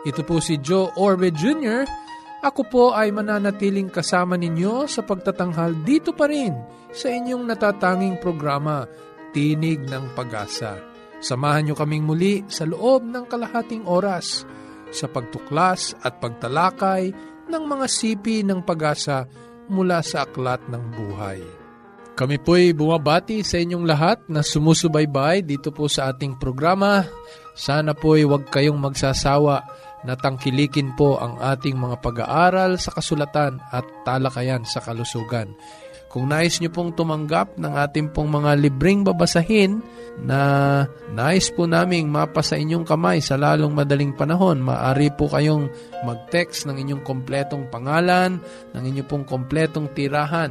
Ito po si Joe Orbe Jr., ako po ay mananatiling kasama ninyo sa pagtatanghal dito pa rin sa inyong natatanging programa, Tinig ng Pag-asa. Samahan nyo kaming muli sa loob ng kalahating oras sa pagtuklas at pagtalakay ng mga sipi ng pag-asa mula sa aklat ng buhay. Kami po'y bumabati sa inyong lahat na sumusubaybay dito po sa ating programa. Sana po'y huwag kayong magsasawa na tangkilikin po ang ating mga pag-aaral sa kasulatan at talakayan sa kalusugan. Kung nais nyo pong tumanggap ng ating pong mga libreng babasahin na nais po naming mapa sa inyong kamay sa lalong madaling panahon, maaari po kayong mag-text ng inyong kompletong pangalan, ng inyong pong kompletong tirahan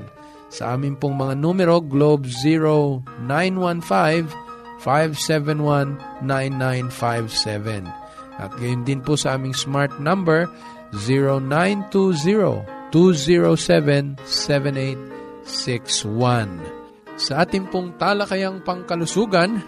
sa amin pong mga numero Globe 0915 571 9957 at gayon din po sa aming smart number 0920-207-7861. Sa ating pong talakayang pangkalusugan,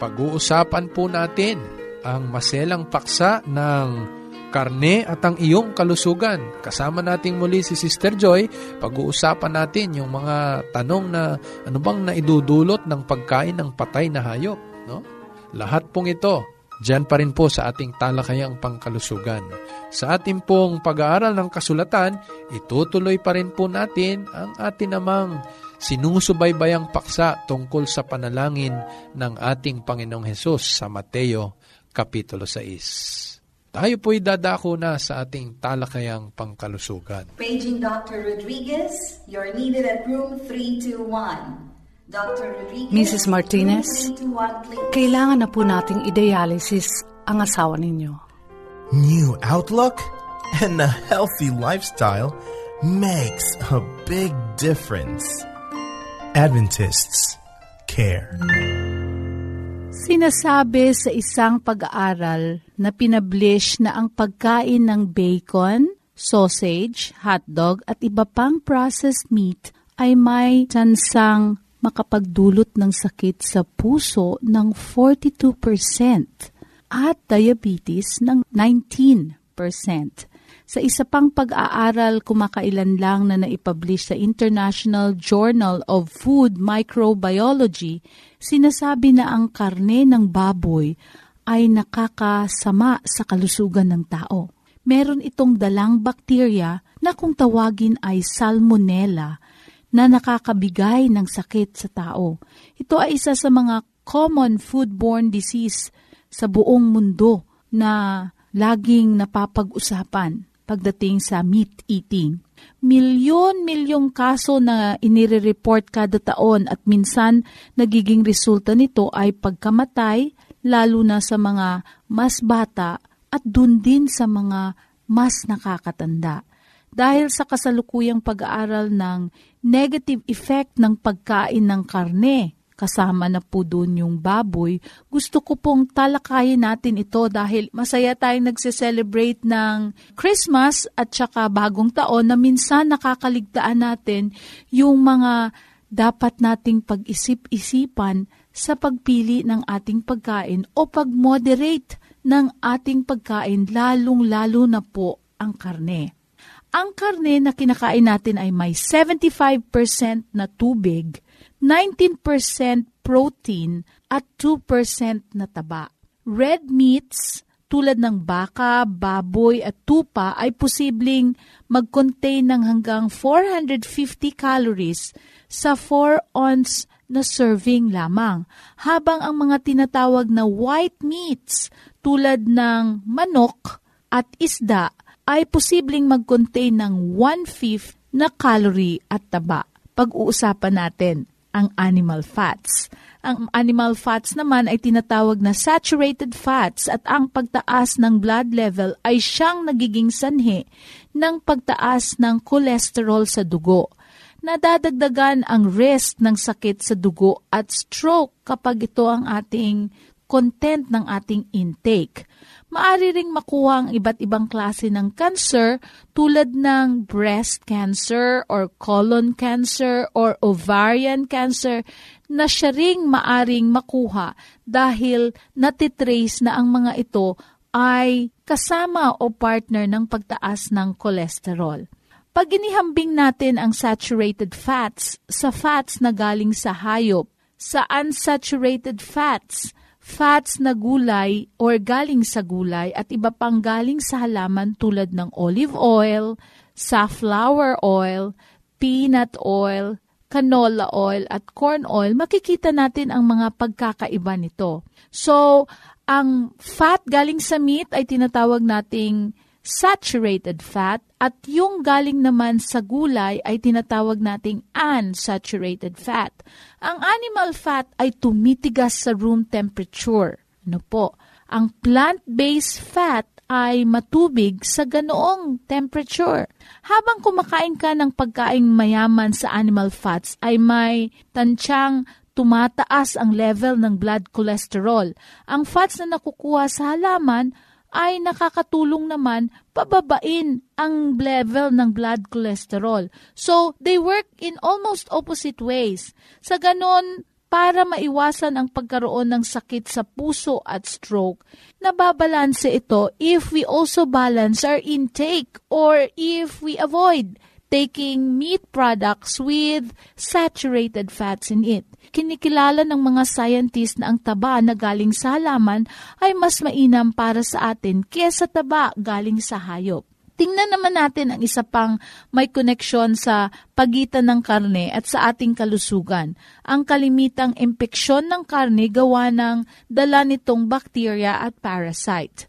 pag-uusapan po natin ang maselang paksa ng karne at ang iyong kalusugan. Kasama nating muli si Sister Joy, pag-uusapan natin yung mga tanong na ano bang naidudulot ng pagkain ng patay na hayop. No? Lahat pong ito Diyan pa rin po sa ating talakayang pangkalusugan. Sa ating pong pag-aaral ng kasulatan, itutuloy pa rin po natin ang atin namang sinusubaybayang paksa tungkol sa panalangin ng ating Panginoong Hesus sa Mateo Kapitulo 6. Tayo po'y dadako na sa ating talakayang pangkalusugan. Paging Dr. Rodriguez, you're needed at room 321. Mrs. Martinez, kailangan na po nating idealisis ang asawa ninyo. New outlook and a healthy lifestyle makes a big difference. Adventists care. Sinasabi sa isang pag-aaral na pinablish na ang pagkain ng bacon, sausage, hotdog at iba pang processed meat ay may tansang makapagdulot ng sakit sa puso ng 42% at diabetes ng 19%. Sa isa pang pag-aaral kumakailan lang na naipublish sa International Journal of Food Microbiology, sinasabi na ang karne ng baboy ay nakakasama sa kalusugan ng tao. Meron itong dalang bakterya na kung tawagin ay salmonella na nakakabigay ng sakit sa tao. Ito ay isa sa mga common foodborne disease sa buong mundo na laging napapag-usapan pagdating sa meat eating. Milyon-milyong kaso na inire-report kada taon at minsan nagiging resulta nito ay pagkamatay lalo na sa mga mas bata at dun din sa mga mas nakakatanda dahil sa kasalukuyang pag-aaral ng negative effect ng pagkain ng karne. Kasama na po doon yung baboy. Gusto ko pong talakayin natin ito dahil masaya tayong nagse-celebrate ng Christmas at saka bagong taon na minsan nakakaligtaan natin yung mga dapat nating pag-isip-isipan sa pagpili ng ating pagkain o pag-moderate ng ating pagkain lalong-lalo na po ang karne. Ang karne na kinakain natin ay may 75% na tubig, 19% protein at 2% na taba. Red meats tulad ng baka, baboy at tupa ay posibleng mag-contain ng hanggang 450 calories sa 4 ounce na serving lamang. Habang ang mga tinatawag na white meats tulad ng manok at isda ay posibleng mag-contain ng 1/5 na calorie at taba. Pag-uusapan natin ang animal fats. Ang animal fats naman ay tinatawag na saturated fats at ang pagtaas ng blood level ay siyang nagiging sanhi ng pagtaas ng cholesterol sa dugo. Nadadagdagan ang risk ng sakit sa dugo at stroke kapag ito ang ating content ng ating intake maari ring makuha ang iba't ibang klase ng cancer tulad ng breast cancer or colon cancer or ovarian cancer na siya ring maaring makuha dahil natitrace na ang mga ito ay kasama o partner ng pagtaas ng cholesterol. Pag inihambing natin ang saturated fats sa fats na galing sa hayop, sa unsaturated fats fats na gulay or galing sa gulay at iba pang galing sa halaman tulad ng olive oil, safflower oil, peanut oil, canola oil at corn oil, makikita natin ang mga pagkakaiba nito. So, ang fat galing sa meat ay tinatawag nating saturated fat at yung galing naman sa gulay ay tinatawag nating unsaturated fat. Ang animal fat ay tumitigas sa room temperature. Ano po? Ang plant-based fat ay matubig sa ganoong temperature. Habang kumakain ka ng pagkain mayaman sa animal fats ay may tansyang tumataas ang level ng blood cholesterol. Ang fats na nakukuha sa halaman ay nakakatulong naman pababain ang level ng blood cholesterol. So, they work in almost opposite ways. Sa ganon, para maiwasan ang pagkaroon ng sakit sa puso at stroke, nababalanse ito if we also balance our intake or if we avoid taking meat products with saturated fats in it. Kinikilala ng mga scientist na ang taba na galing sa halaman ay mas mainam para sa atin kesa taba galing sa hayop. Tingnan naman natin ang isa pang may koneksyon sa pagitan ng karne at sa ating kalusugan. Ang kalimitang impeksyon ng karne gawa ng dala nitong bakterya at parasite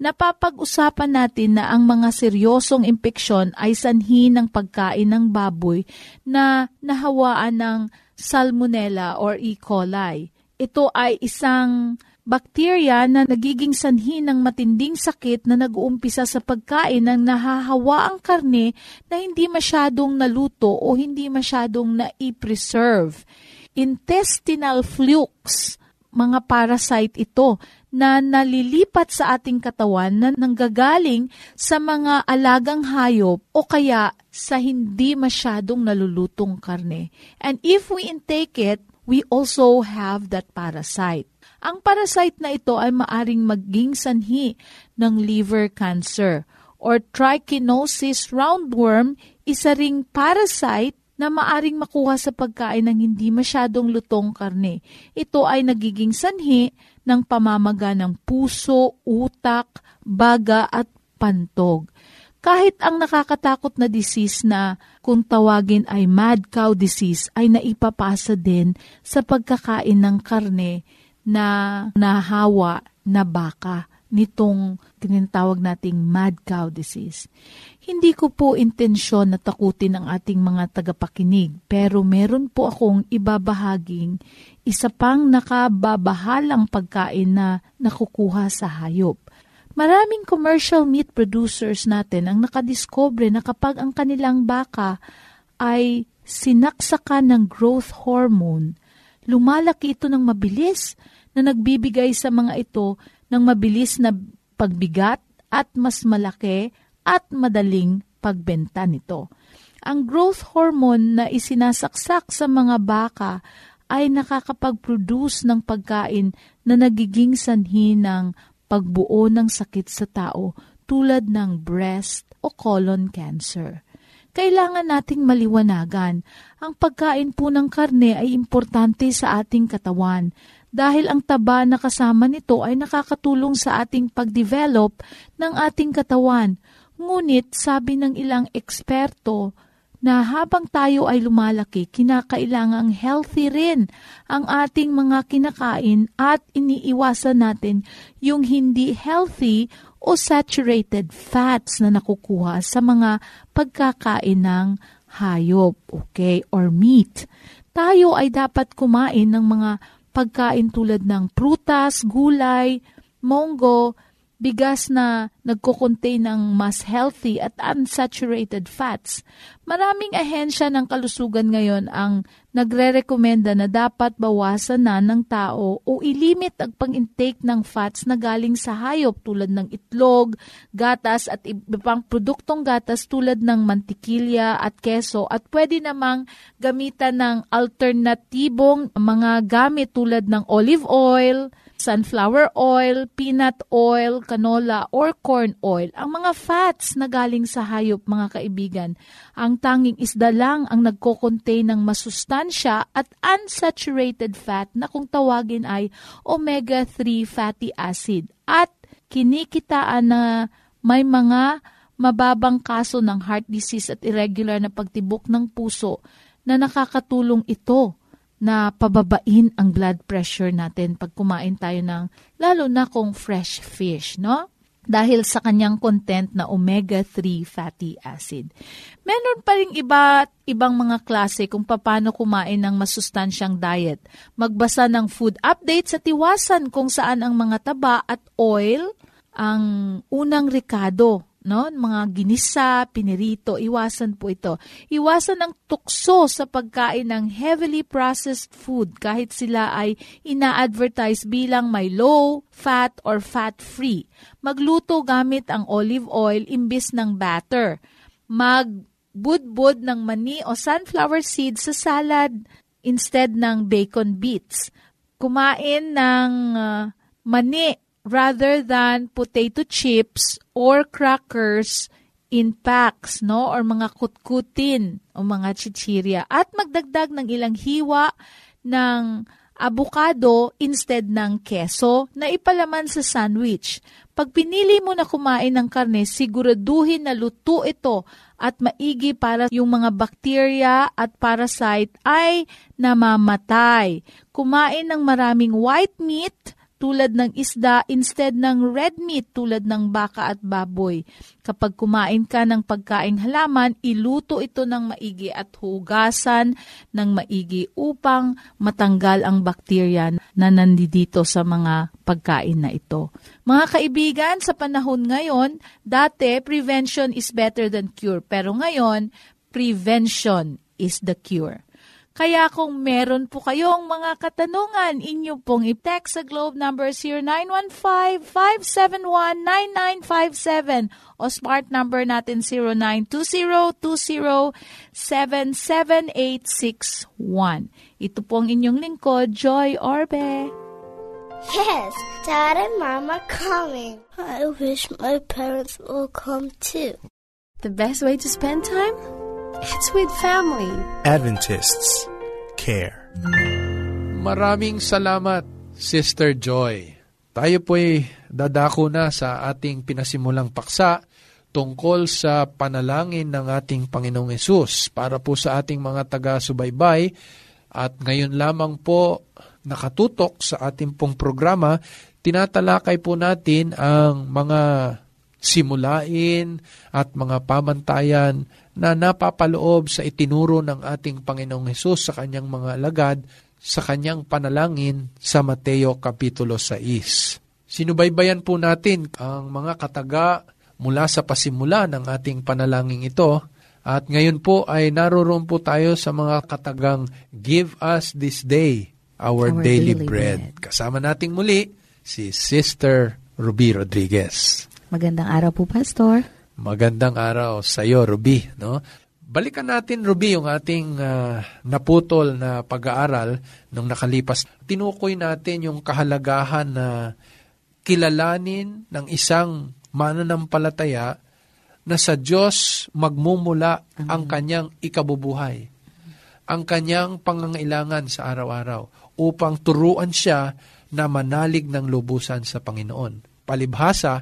napapag-usapan natin na ang mga seryosong impeksyon ay sanhi ng pagkain ng baboy na nahawaan ng Salmonella or E. coli. Ito ay isang bakterya na nagiging sanhi ng matinding sakit na nag-uumpisa sa pagkain ng nahahawa ang karne na hindi masyadong naluto o hindi masyadong na-preserve. Intestinal flukes, mga parasite ito na nalilipat sa ating katawan na nanggagaling sa mga alagang hayop o kaya sa hindi masyadong nalulutong karne. And if we intake it, we also have that parasite. Ang parasite na ito ay maaring maging sanhi ng liver cancer or trichinosis roundworm, isa ring parasite na maaring makuha sa pagkain ng hindi masyadong lutong karne. Ito ay nagiging sanhi ng pamamaga ng puso, utak, baga at pantog. Kahit ang nakakatakot na disease na kung tawagin ay mad cow disease ay naipapasa din sa pagkakain ng karne na nahawa na baka nitong tinatawag nating mad cow disease. Hindi ko po intensyon na takutin ang ating mga tagapakinig, pero meron po akong ibabahaging isa pang nakababahalang pagkain na nakukuha sa hayop. Maraming commercial meat producers natin ang nakadiscover na kapag ang kanilang baka ay sinaksakan ng growth hormone, lumalaki ito ng mabilis na nagbibigay sa mga ito ng mabilis na pagbigat at mas malaki at madaling pagbenta nito. Ang growth hormone na isinasaksak sa mga baka ay nakakapag-produce ng pagkain na nagiging sanhi ng pagbuo ng sakit sa tao tulad ng breast o colon cancer. Kailangan nating maliwanagan, ang pagkain po ng karne ay importante sa ating katawan dahil ang taba na kasama nito ay nakakatulong sa ating pagdevelop ng ating katawan Ngunit sabi ng ilang eksperto na habang tayo ay lumalaki, kinakailangang healthy rin ang ating mga kinakain at iniiwasan natin yung hindi healthy o saturated fats na nakukuha sa mga pagkakain ng hayop, okay, or meat. Tayo ay dapat kumain ng mga pagkain tulad ng prutas, gulay, monggo, bigas na nagko-contain ng mas healthy at unsaturated fats. Maraming ahensya ng kalusugan ngayon ang nagre-rekomenda na dapat bawasan na ng tao o ilimit ang pang-intake ng fats na galing sa hayop tulad ng itlog, gatas at iba pang produktong gatas tulad ng mantikilya at keso at pwede namang gamitan ng alternatibong mga gamit tulad ng olive oil, sunflower oil, peanut oil, canola, or corn oil. Ang mga fats na galing sa hayop, mga kaibigan, ang tanging isda lang ang nagko-contain ng masustansya at unsaturated fat na kung tawagin ay omega-3 fatty acid. At kinikitaan na may mga mababang kaso ng heart disease at irregular na pagtibok ng puso na nakakatulong ito na pababain ang blood pressure natin pag kumain tayo ng lalo na kung fresh fish, no? Dahil sa kanyang content na omega-3 fatty acid. Meron pa rin iba, ibang mga klase kung paano kumain ng masustansyang diet. Magbasa ng food updates at iwasan kung saan ang mga taba at oil ang unang rekado no? Mga ginisa, pinirito, iwasan po ito. Iwasan ang tukso sa pagkain ng heavily processed food kahit sila ay ina-advertise bilang may low, fat, or fat-free. Magluto gamit ang olive oil imbis ng batter. Magbudbud ng mani o sunflower seeds sa salad instead ng bacon bits. Kumain ng uh, mani rather than potato chips or crackers in packs, no? Or mga kutkutin o mga chichirya. At magdagdag ng ilang hiwa ng avocado instead ng keso na ipalaman sa sandwich. Pag pinili mo na kumain ng karne, siguraduhin na luto ito at maigi para yung mga bakterya at parasite ay namamatay. Kumain ng maraming white meat, tulad ng isda instead ng red meat tulad ng baka at baboy. Kapag kumain ka ng pagkaing halaman, iluto ito ng maigi at hugasan ng maigi upang matanggal ang bakterya na nandito sa mga pagkain na ito. Mga kaibigan, sa panahon ngayon, dati prevention is better than cure. Pero ngayon, prevention is the cure. Kaya kung meron po kayong mga katanungan, inyo pong i-text sa globe number 0915-571-9957 o smart number natin 0920-2077861. Ito pong inyong lingkod, Joy Orbe. Yes, Dad and Mom are coming. I wish my parents will come too. The best way to spend time? It's with family. Adventists care. Maraming salamat, Sister Joy. Tayo po'y dadako na sa ating pinasimulang paksa tungkol sa panalangin ng ating Panginoong Yesus para po sa ating mga taga-subaybay at ngayon lamang po nakatutok sa ating pong programa, tinatalakay po natin ang mga simulain at mga pamantayan na napapaloob sa itinuro ng ating Panginoong Hesus sa kanyang mga alagad sa kanyang panalangin sa Mateo Kapitulo 6. Sinubaybayan po natin ang mga kataga mula sa pasimula ng ating panalangin ito at ngayon po ay naroon po tayo sa mga katagang Give us this day our, our daily, daily bread. bread. Kasama nating muli si Sister Ruby Rodriguez. Magandang araw po, Pastor. Magandang araw sa iyo, Ruby. No? Balikan natin, Ruby, yung ating uh, naputol na pag-aaral nung nakalipas. Tinukoy natin yung kahalagahan na kilalanin ng isang mananampalataya na sa Diyos magmumula mm-hmm. ang kanyang ikabubuhay, ang kanyang pangangailangan sa araw-araw upang turuan siya na manalig ng lubusan sa Panginoon. Palibhasa,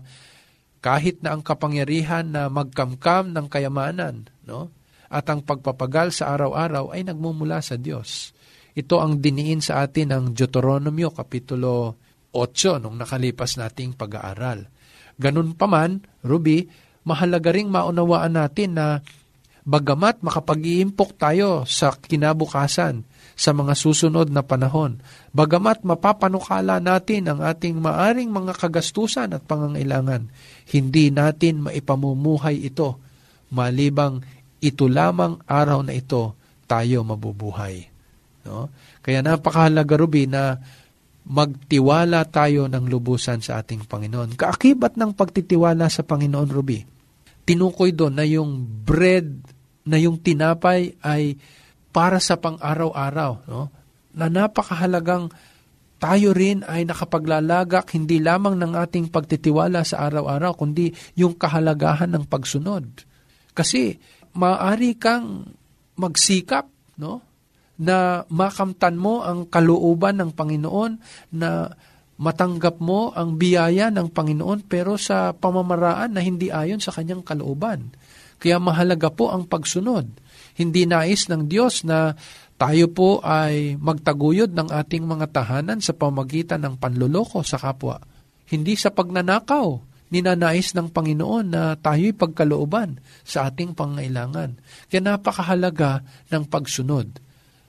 kahit na ang kapangyarihan na magkamkam ng kayamanan, no? At ang pagpapagal sa araw-araw ay nagmumula sa Diyos. Ito ang diniin sa atin ng Deuteronomio Kapitulo 8 nung nakalipas nating pag-aaral. Ganun pa man, Ruby, mahalaga ring maunawaan natin na bagamat makapag-iimpok tayo sa kinabukasan, sa mga susunod na panahon, bagamat mapapanukala natin ang ating maaring mga kagastusan at pangangailangan, hindi natin maipamumuhay ito, malibang ito lamang araw na ito tayo mabubuhay. No? Kaya napakahalaga, Ruby, na magtiwala tayo ng lubusan sa ating Panginoon. Kaakibat ng pagtitiwala sa Panginoon, Ruby, tinukoy doon na yung bread, na yung tinapay ay para sa pang-araw-araw. No? Na napakahalagang tayo rin ay nakapaglalaga hindi lamang ng ating pagtitiwala sa araw-araw, kundi yung kahalagahan ng pagsunod. Kasi maaari kang magsikap, no? na makamtan mo ang kalooban ng Panginoon, na matanggap mo ang biyaya ng Panginoon pero sa pamamaraan na hindi ayon sa kanyang kalooban. Kaya mahalaga po ang pagsunod. Hindi nais ng Diyos na tayo po ay magtaguyod ng ating mga tahanan sa pamagitan ng panloloko sa kapwa. Hindi sa pagnanakaw, ninanais ng Panginoon na tayo'y pagkalooban sa ating pangailangan. Kaya napakahalaga ng pagsunod.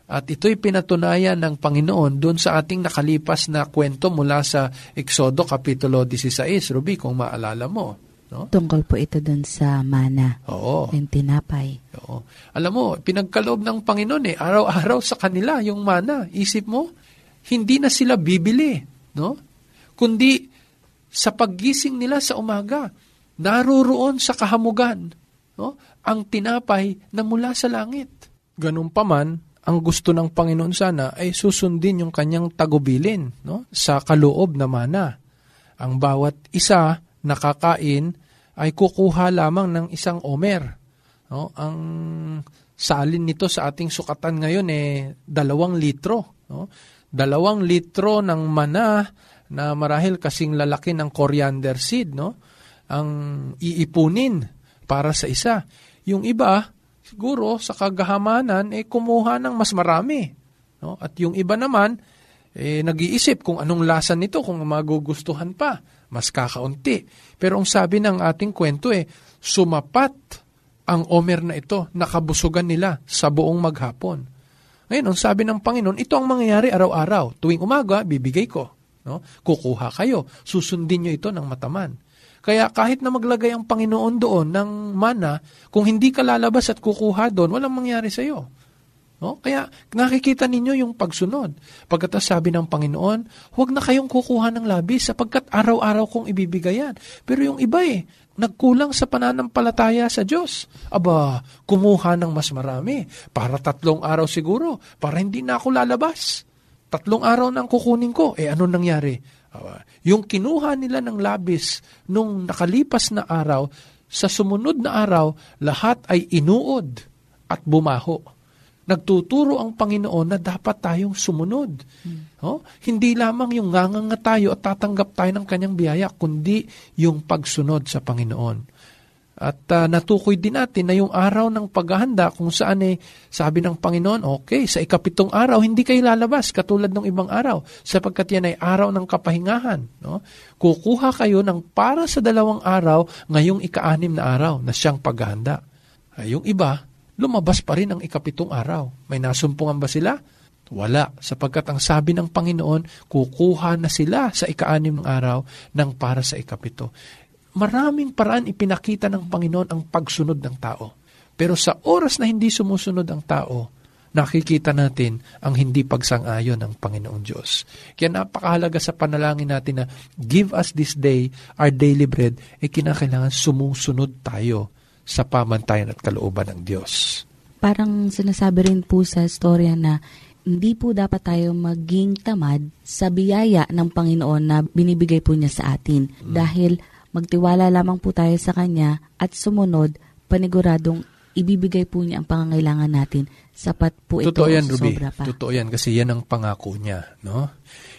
At ito'y pinatunayan ng Panginoon doon sa ating nakalipas na kwento mula sa Exodo Kapitulo 16, Ruby, kung maalala mo. No? Tungkol po ito dun sa mana. Oo. Yung tinapay. Oo. Alam mo, pinagkaloob ng Panginoon eh, araw-araw sa kanila yung mana. Isip mo, hindi na sila bibili, no? Kundi sa paggising nila sa umaga, naruroon sa kahamugan, no? Ang tinapay na mula sa langit. Ganun pa man, ang gusto ng Panginoon sana ay susundin yung kanyang tagubilin, no? Sa kaloob na mana. Ang bawat isa nakakain ay kukuha lamang ng isang omer. No? Ang salin nito sa ating sukatan ngayon eh dalawang litro. No? Dalawang litro ng mana na marahil kasing lalaki ng coriander seed, no? Ang iipunin para sa isa. Yung iba, siguro sa kagahamanan, eh kumuha ng mas marami. No? At yung iba naman, eh, nag-iisip kung anong lasa nito, kung magugustuhan pa mas kakaunti. Pero ang sabi ng ating kwento eh, sumapat ang omer na ito, nakabusugan nila sa buong maghapon. Ngayon, ang sabi ng Panginoon, ito ang mangyayari araw-araw. Tuwing umaga, bibigay ko. No? Kukuha kayo. Susundin nyo ito ng mataman. Kaya kahit na maglagay ang Panginoon doon ng mana, kung hindi ka lalabas at kukuha doon, walang mangyari sa iyo. No? Kaya nakikita ninyo yung pagsunod. Pagkatas sabi ng Panginoon, huwag na kayong kukuha ng labis sapagkat araw-araw kong ibibigayan. Pero yung iba eh, nagkulang sa pananampalataya sa Diyos. Aba, kumuha ng mas marami. Para tatlong araw siguro, para hindi na ako lalabas. Tatlong araw nang kukunin ko. Eh ano nangyari? Aba, yung kinuha nila ng labis nung nakalipas na araw, sa sumunod na araw, lahat ay inuod at bumaho nagtuturo ang Panginoon na dapat tayong sumunod. Hmm. Oh, hindi lamang yung nganganga tayo at tatanggap tayo ng kanyang biyaya, kundi yung pagsunod sa Panginoon. At uh, natukoy din natin na yung araw ng paghahanda kung saan eh, sabi ng Panginoon, okay, sa ikapitong araw, hindi kayo lalabas katulad ng ibang araw sapagkat yan ay araw ng kapahingahan. No? Kukuha kayo ng para sa dalawang araw ngayong ikaanim na araw na siyang paghahanda. Ay, yung iba, lumabas pa rin ang ikapitong araw. May nasumpungan ba sila? Wala, sapagkat ang sabi ng Panginoon, kukuha na sila sa ikaanim ng araw ng para sa ikapito. Maraming paraan ipinakita ng Panginoon ang pagsunod ng tao. Pero sa oras na hindi sumusunod ang tao, nakikita natin ang hindi pagsang-ayon ng Panginoong Diyos. Kaya napakahalaga sa panalangin natin na give us this day our daily bread, eh kinakailangan sumusunod tayo sa pamantayan at kalooban ng Diyos. Parang sinasabi rin po sa storya na hindi po dapat tayo maging tamad sa biyaya ng Panginoon na binibigay po niya sa atin. Mm. Dahil magtiwala lamang po tayo sa Kanya at sumunod, paniguradong ibibigay po niya ang pangangailangan natin. Sapat po ito Totoo yan, Ruby. sobra pa. Totoo yan kasi yan ang pangako niya. No?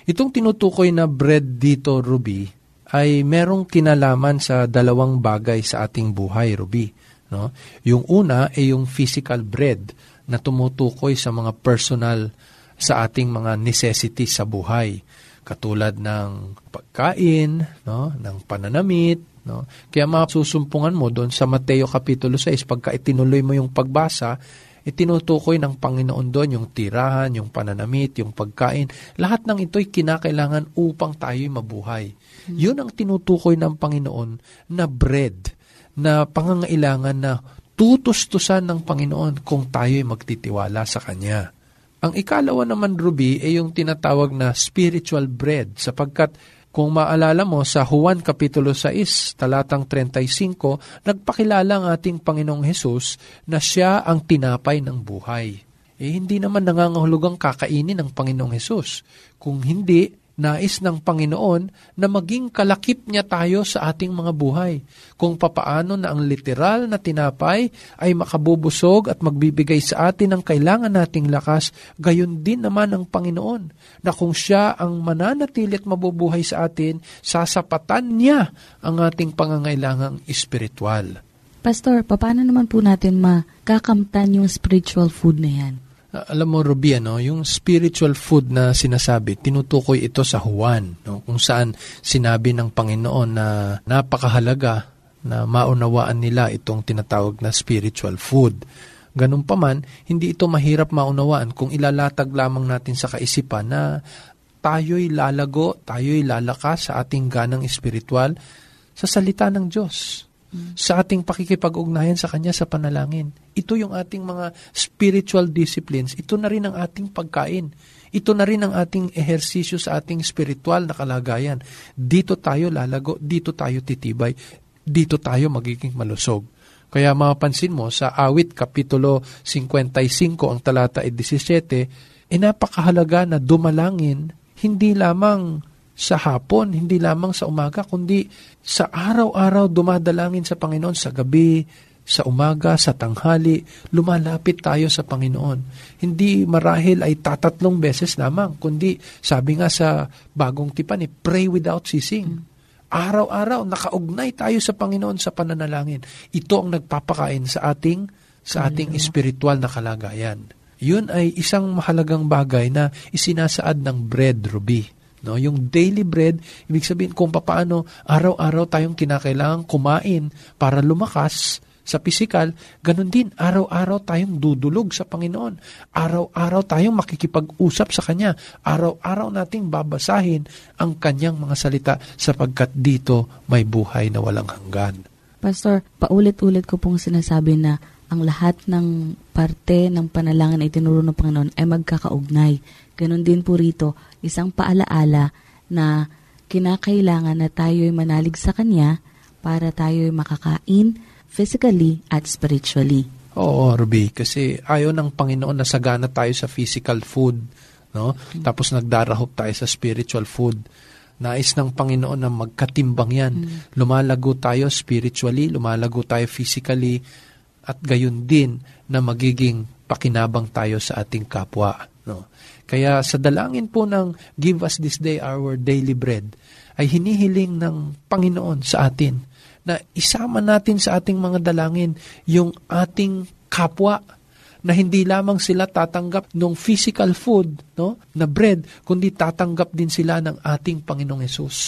Itong tinutukoy na bread dito, Ruby, ay merong kinalaman sa dalawang bagay sa ating buhay, Ruby. No? Yung una ay yung physical bread na tumutukoy sa mga personal sa ating mga necessities sa buhay katulad ng pagkain, no, ng pananamit, No? Kaya masusumpungan mo doon sa Mateo Kapitulo 6, pagka itinuloy mo yung pagbasa, itinutukoy ng Panginoon doon yung tirahan, yung pananamit, yung pagkain. Lahat ng ito'y kinakailangan upang tayo'y mabuhay. Hmm. Yun ang tinutukoy ng Panginoon na bread, na pangangailangan na tutustusan ng Panginoon kung tayo'y magtitiwala sa Kanya. Ang ikalawa naman, Ruby, ay yung tinatawag na spiritual bread sapagkat kung maalala mo sa Juan Kapitulo 6, talatang 35, nagpakilala ang ating Panginoong Hesus na siya ang tinapay ng buhay. Eh hindi naman nangangahulugang kakainin ng Panginoong Hesus. Kung hindi, nais ng Panginoon na maging kalakip niya tayo sa ating mga buhay. Kung papaano na ang literal na tinapay ay makabubusog at magbibigay sa atin ng kailangan nating lakas, gayon din naman ang Panginoon, na kung siya ang mananatili at mabubuhay sa atin, sasapatan niya ang ating pangangailangang espiritual. Pastor, paano naman po natin makakamtan yung spiritual food na yan? Uh, alam mo, Ruby, ano, yung spiritual food na sinasabi, tinutukoy ito sa Juan, no, kung saan sinabi ng Panginoon na napakahalaga na maunawaan nila itong tinatawag na spiritual food. Ganun pa man, hindi ito mahirap maunawaan kung ilalatag lamang natin sa kaisipan na tayo'y lalago, tayo'y lalakas sa ating ganang espiritual sa salita ng Diyos sa ating pakikipag-ugnayan sa Kanya sa panalangin. Ito yung ating mga spiritual disciplines. Ito na rin ang ating pagkain. Ito na rin ang ating ehersisyo sa ating spiritual na kalagayan. Dito tayo lalago, dito tayo titibay, dito tayo magiging malusog. Kaya mapapansin mo sa awit kapitulo 55 ang talata 17, e napakahalaga na dumalangin hindi lamang sa hapon, hindi lamang sa umaga, kundi sa araw-araw dumadalangin sa Panginoon sa gabi, sa umaga, sa tanghali, lumalapit tayo sa Panginoon. Hindi marahil ay tatatlong beses lamang, kundi sabi nga sa bagong tipan, eh, pray without ceasing. Araw-araw, nakaugnay tayo sa Panginoon sa pananalangin. Ito ang nagpapakain sa ating sa ating espiritual na kalagayan. Yun ay isang mahalagang bagay na isinasaad ng bread, Ruby No, yung daily bread, ibig sabihin kung paano araw-araw tayong kinakailangan kumain para lumakas sa pisikal, ganun din araw-araw tayong dudulog sa Panginoon. Araw-araw tayong makikipag-usap sa Kanya. Araw-araw nating babasahin ang Kanyang mga salita sapagkat dito may buhay na walang hanggan. Pastor, paulit-ulit ko pong sinasabi na ang lahat ng parte ng panalangin ay tinuro ng Panginoon ay magkakaugnay. Ganon din po rito, isang paalaala na kinakailangan na tayo'y manalig sa Kanya para tayo'y makakain physically at spiritually. Oo, Ruby, kasi ayaw ng Panginoon na sagana tayo sa physical food, no? Mm-hmm. Tapos nagdarahop tayo sa spiritual food. Nais ng Panginoon na magkatimbang yan. Mm-hmm. Lumalago tayo spiritually, lumalago tayo physically, at gayon din na magiging pakinabang tayo sa ating kapwa. No? Kaya sa dalangin po ng Give us this day our daily bread, ay hinihiling ng Panginoon sa atin na isama natin sa ating mga dalangin yung ating kapwa na hindi lamang sila tatanggap ng physical food no na bread kundi tatanggap din sila ng ating Panginoong Hesus.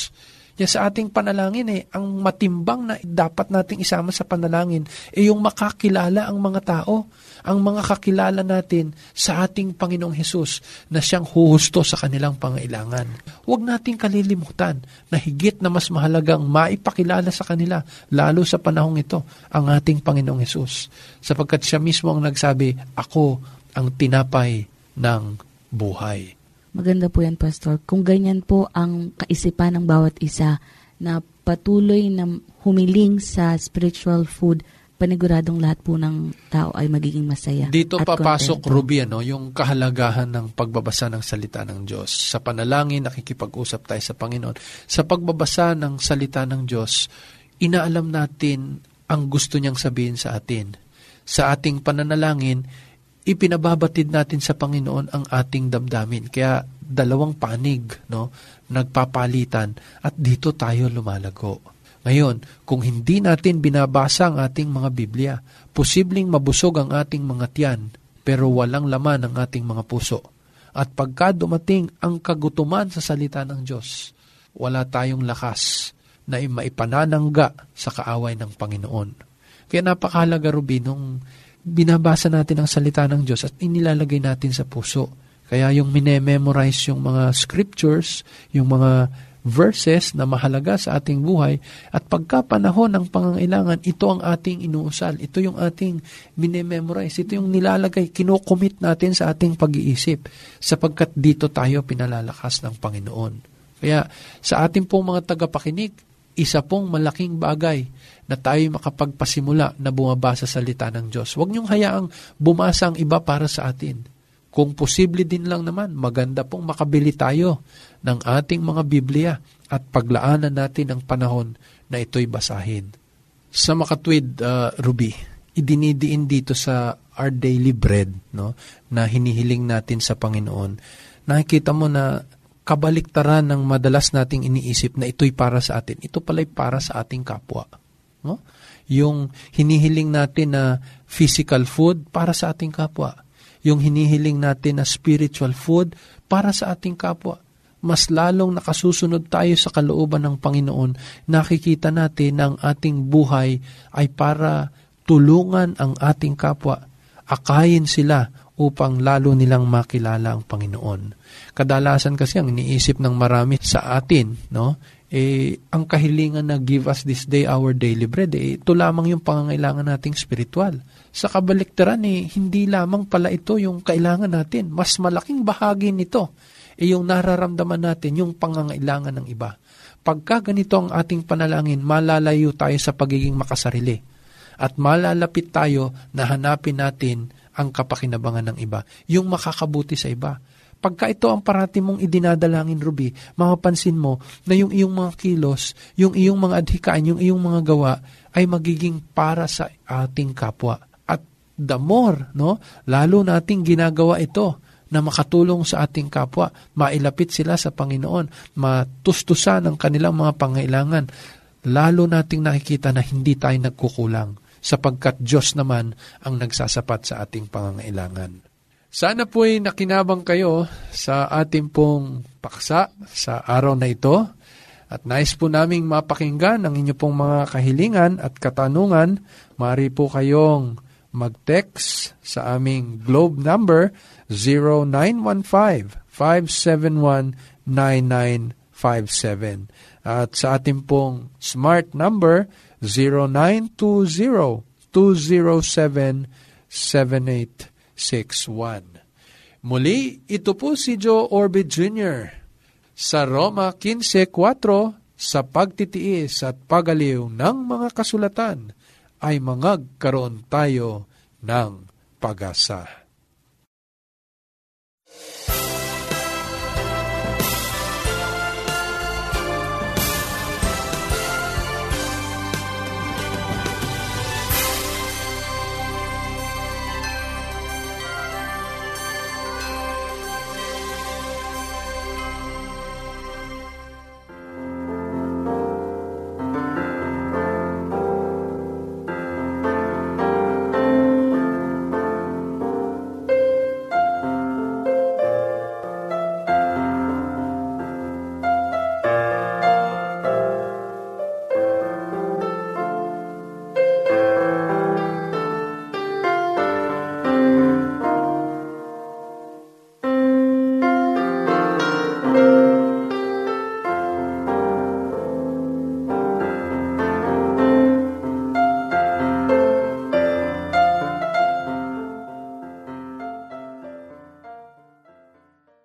Kaya sa ating panalangin eh, ang matimbang na dapat nating isama sa panalangin ay eh, yung makakilala ang mga tao, ang mga kakilala natin sa ating Panginoong Hesus na siyang huhusto sa kanilang pangailangan. Huwag nating kalilimutan na higit na mas mahalagang maipakilala sa kanila, lalo sa panahong ito, ang ating Panginoong Hesus. Sapagkat siya mismo ang nagsabi, Ako ang tinapay ng buhay. Maganda po yan, Pastor. Kung ganyan po ang kaisipan ng bawat isa na patuloy na humiling sa spiritual food, paniguradong lahat po ng tao ay magiging masaya. Dito papasok, kontento. Ruby, ano, yung kahalagahan ng pagbabasa ng salita ng Diyos. Sa panalangin, nakikipag-usap tayo sa Panginoon. Sa pagbabasa ng salita ng Diyos, inaalam natin ang gusto niyang sabihin sa atin. Sa ating pananalangin, ipinababatid natin sa Panginoon ang ating damdamin. Kaya dalawang panig, no, nagpapalitan at dito tayo lumalago. Ngayon, kung hindi natin binabasa ang ating mga Biblia, posibleng mabusog ang ating mga tiyan, pero walang laman ang ating mga puso. At pagka dumating ang kagutuman sa salita ng Diyos, wala tayong lakas na maipananangga sa kaaway ng Panginoon. Kaya napakahalaga, Ruby, nung binabasa natin ang salita ng Diyos at inilalagay natin sa puso. Kaya yung minememorize yung mga scriptures, yung mga verses na mahalaga sa ating buhay at pagka panahon ng pangangailangan, ito ang ating inuusal. Ito yung ating minememorize. Ito yung nilalagay, kinocommit natin sa ating pag-iisip sapagkat dito tayo pinalalakas ng Panginoon. Kaya sa ating pong mga tagapakinig, isa pong malaking bagay na tayo makapagpasimula na bumabasa sa salita ng Diyos. Huwag niyong hayaang bumasa ang iba para sa atin. Kung posible din lang naman, maganda pong makabili tayo ng ating mga Biblia at paglaanan natin ang panahon na ito'y basahin. Sa makatwid, uh, Ruby, idinidiin dito sa our daily bread no, na hinihiling natin sa Panginoon. Nakikita mo na kabaliktaran ng madalas nating iniisip na ito'y para sa atin. Ito pala'y para sa ating kapwa. No? Yung hinihiling natin na physical food para sa ating kapwa yung hinihiling natin na spiritual food para sa ating kapwa. Mas lalong nakasusunod tayo sa kalooban ng Panginoon, nakikita natin na ang ating buhay ay para tulungan ang ating kapwa, akayin sila upang lalo nilang makilala ang Panginoon. Kadalasan kasi ang iniisip ng marami sa atin, no? eh, ang kahilingan na give us this day our daily bread, eh, ito lamang yung pangangailangan nating spiritual. Sa kabaliktaran, eh, hindi lamang pala ito yung kailangan natin. Mas malaking bahagi nito, eh, yung nararamdaman natin, yung pangangailangan ng iba. Pagka ganito ang ating panalangin, malalayo tayo sa pagiging makasarili. At malalapit tayo na hanapin natin ang kapakinabangan ng iba, yung makakabuti sa iba Pagka ito ang parati mong idinadalangin, Ruby, mapapansin mo na yung iyong mga kilos, yung iyong mga adhikaan, yung iyong mga gawa ay magiging para sa ating kapwa. At the more, no, lalo nating ginagawa ito na makatulong sa ating kapwa, mailapit sila sa Panginoon, matustusan ang kanilang mga pangailangan, lalo nating nakikita na hindi tayo nagkukulang sapagkat Diyos naman ang nagsasapat sa ating pangangailangan. Sana po ay nakinabang kayo sa ating pong paksa sa araw na ito. At nais po naming mapakinggan ang inyo pong mga kahilingan at katanungan. Mari po kayong mag-text sa aming globe number 0915-571-9957. At sa ating pong smart number 0920 207 0917-661. Muli, ito po si Joe Orbit Jr. sa Roma 15.4 sa pagtitiis at pagaliw ng mga kasulatan ay mangagkaroon tayo ng pag-asa.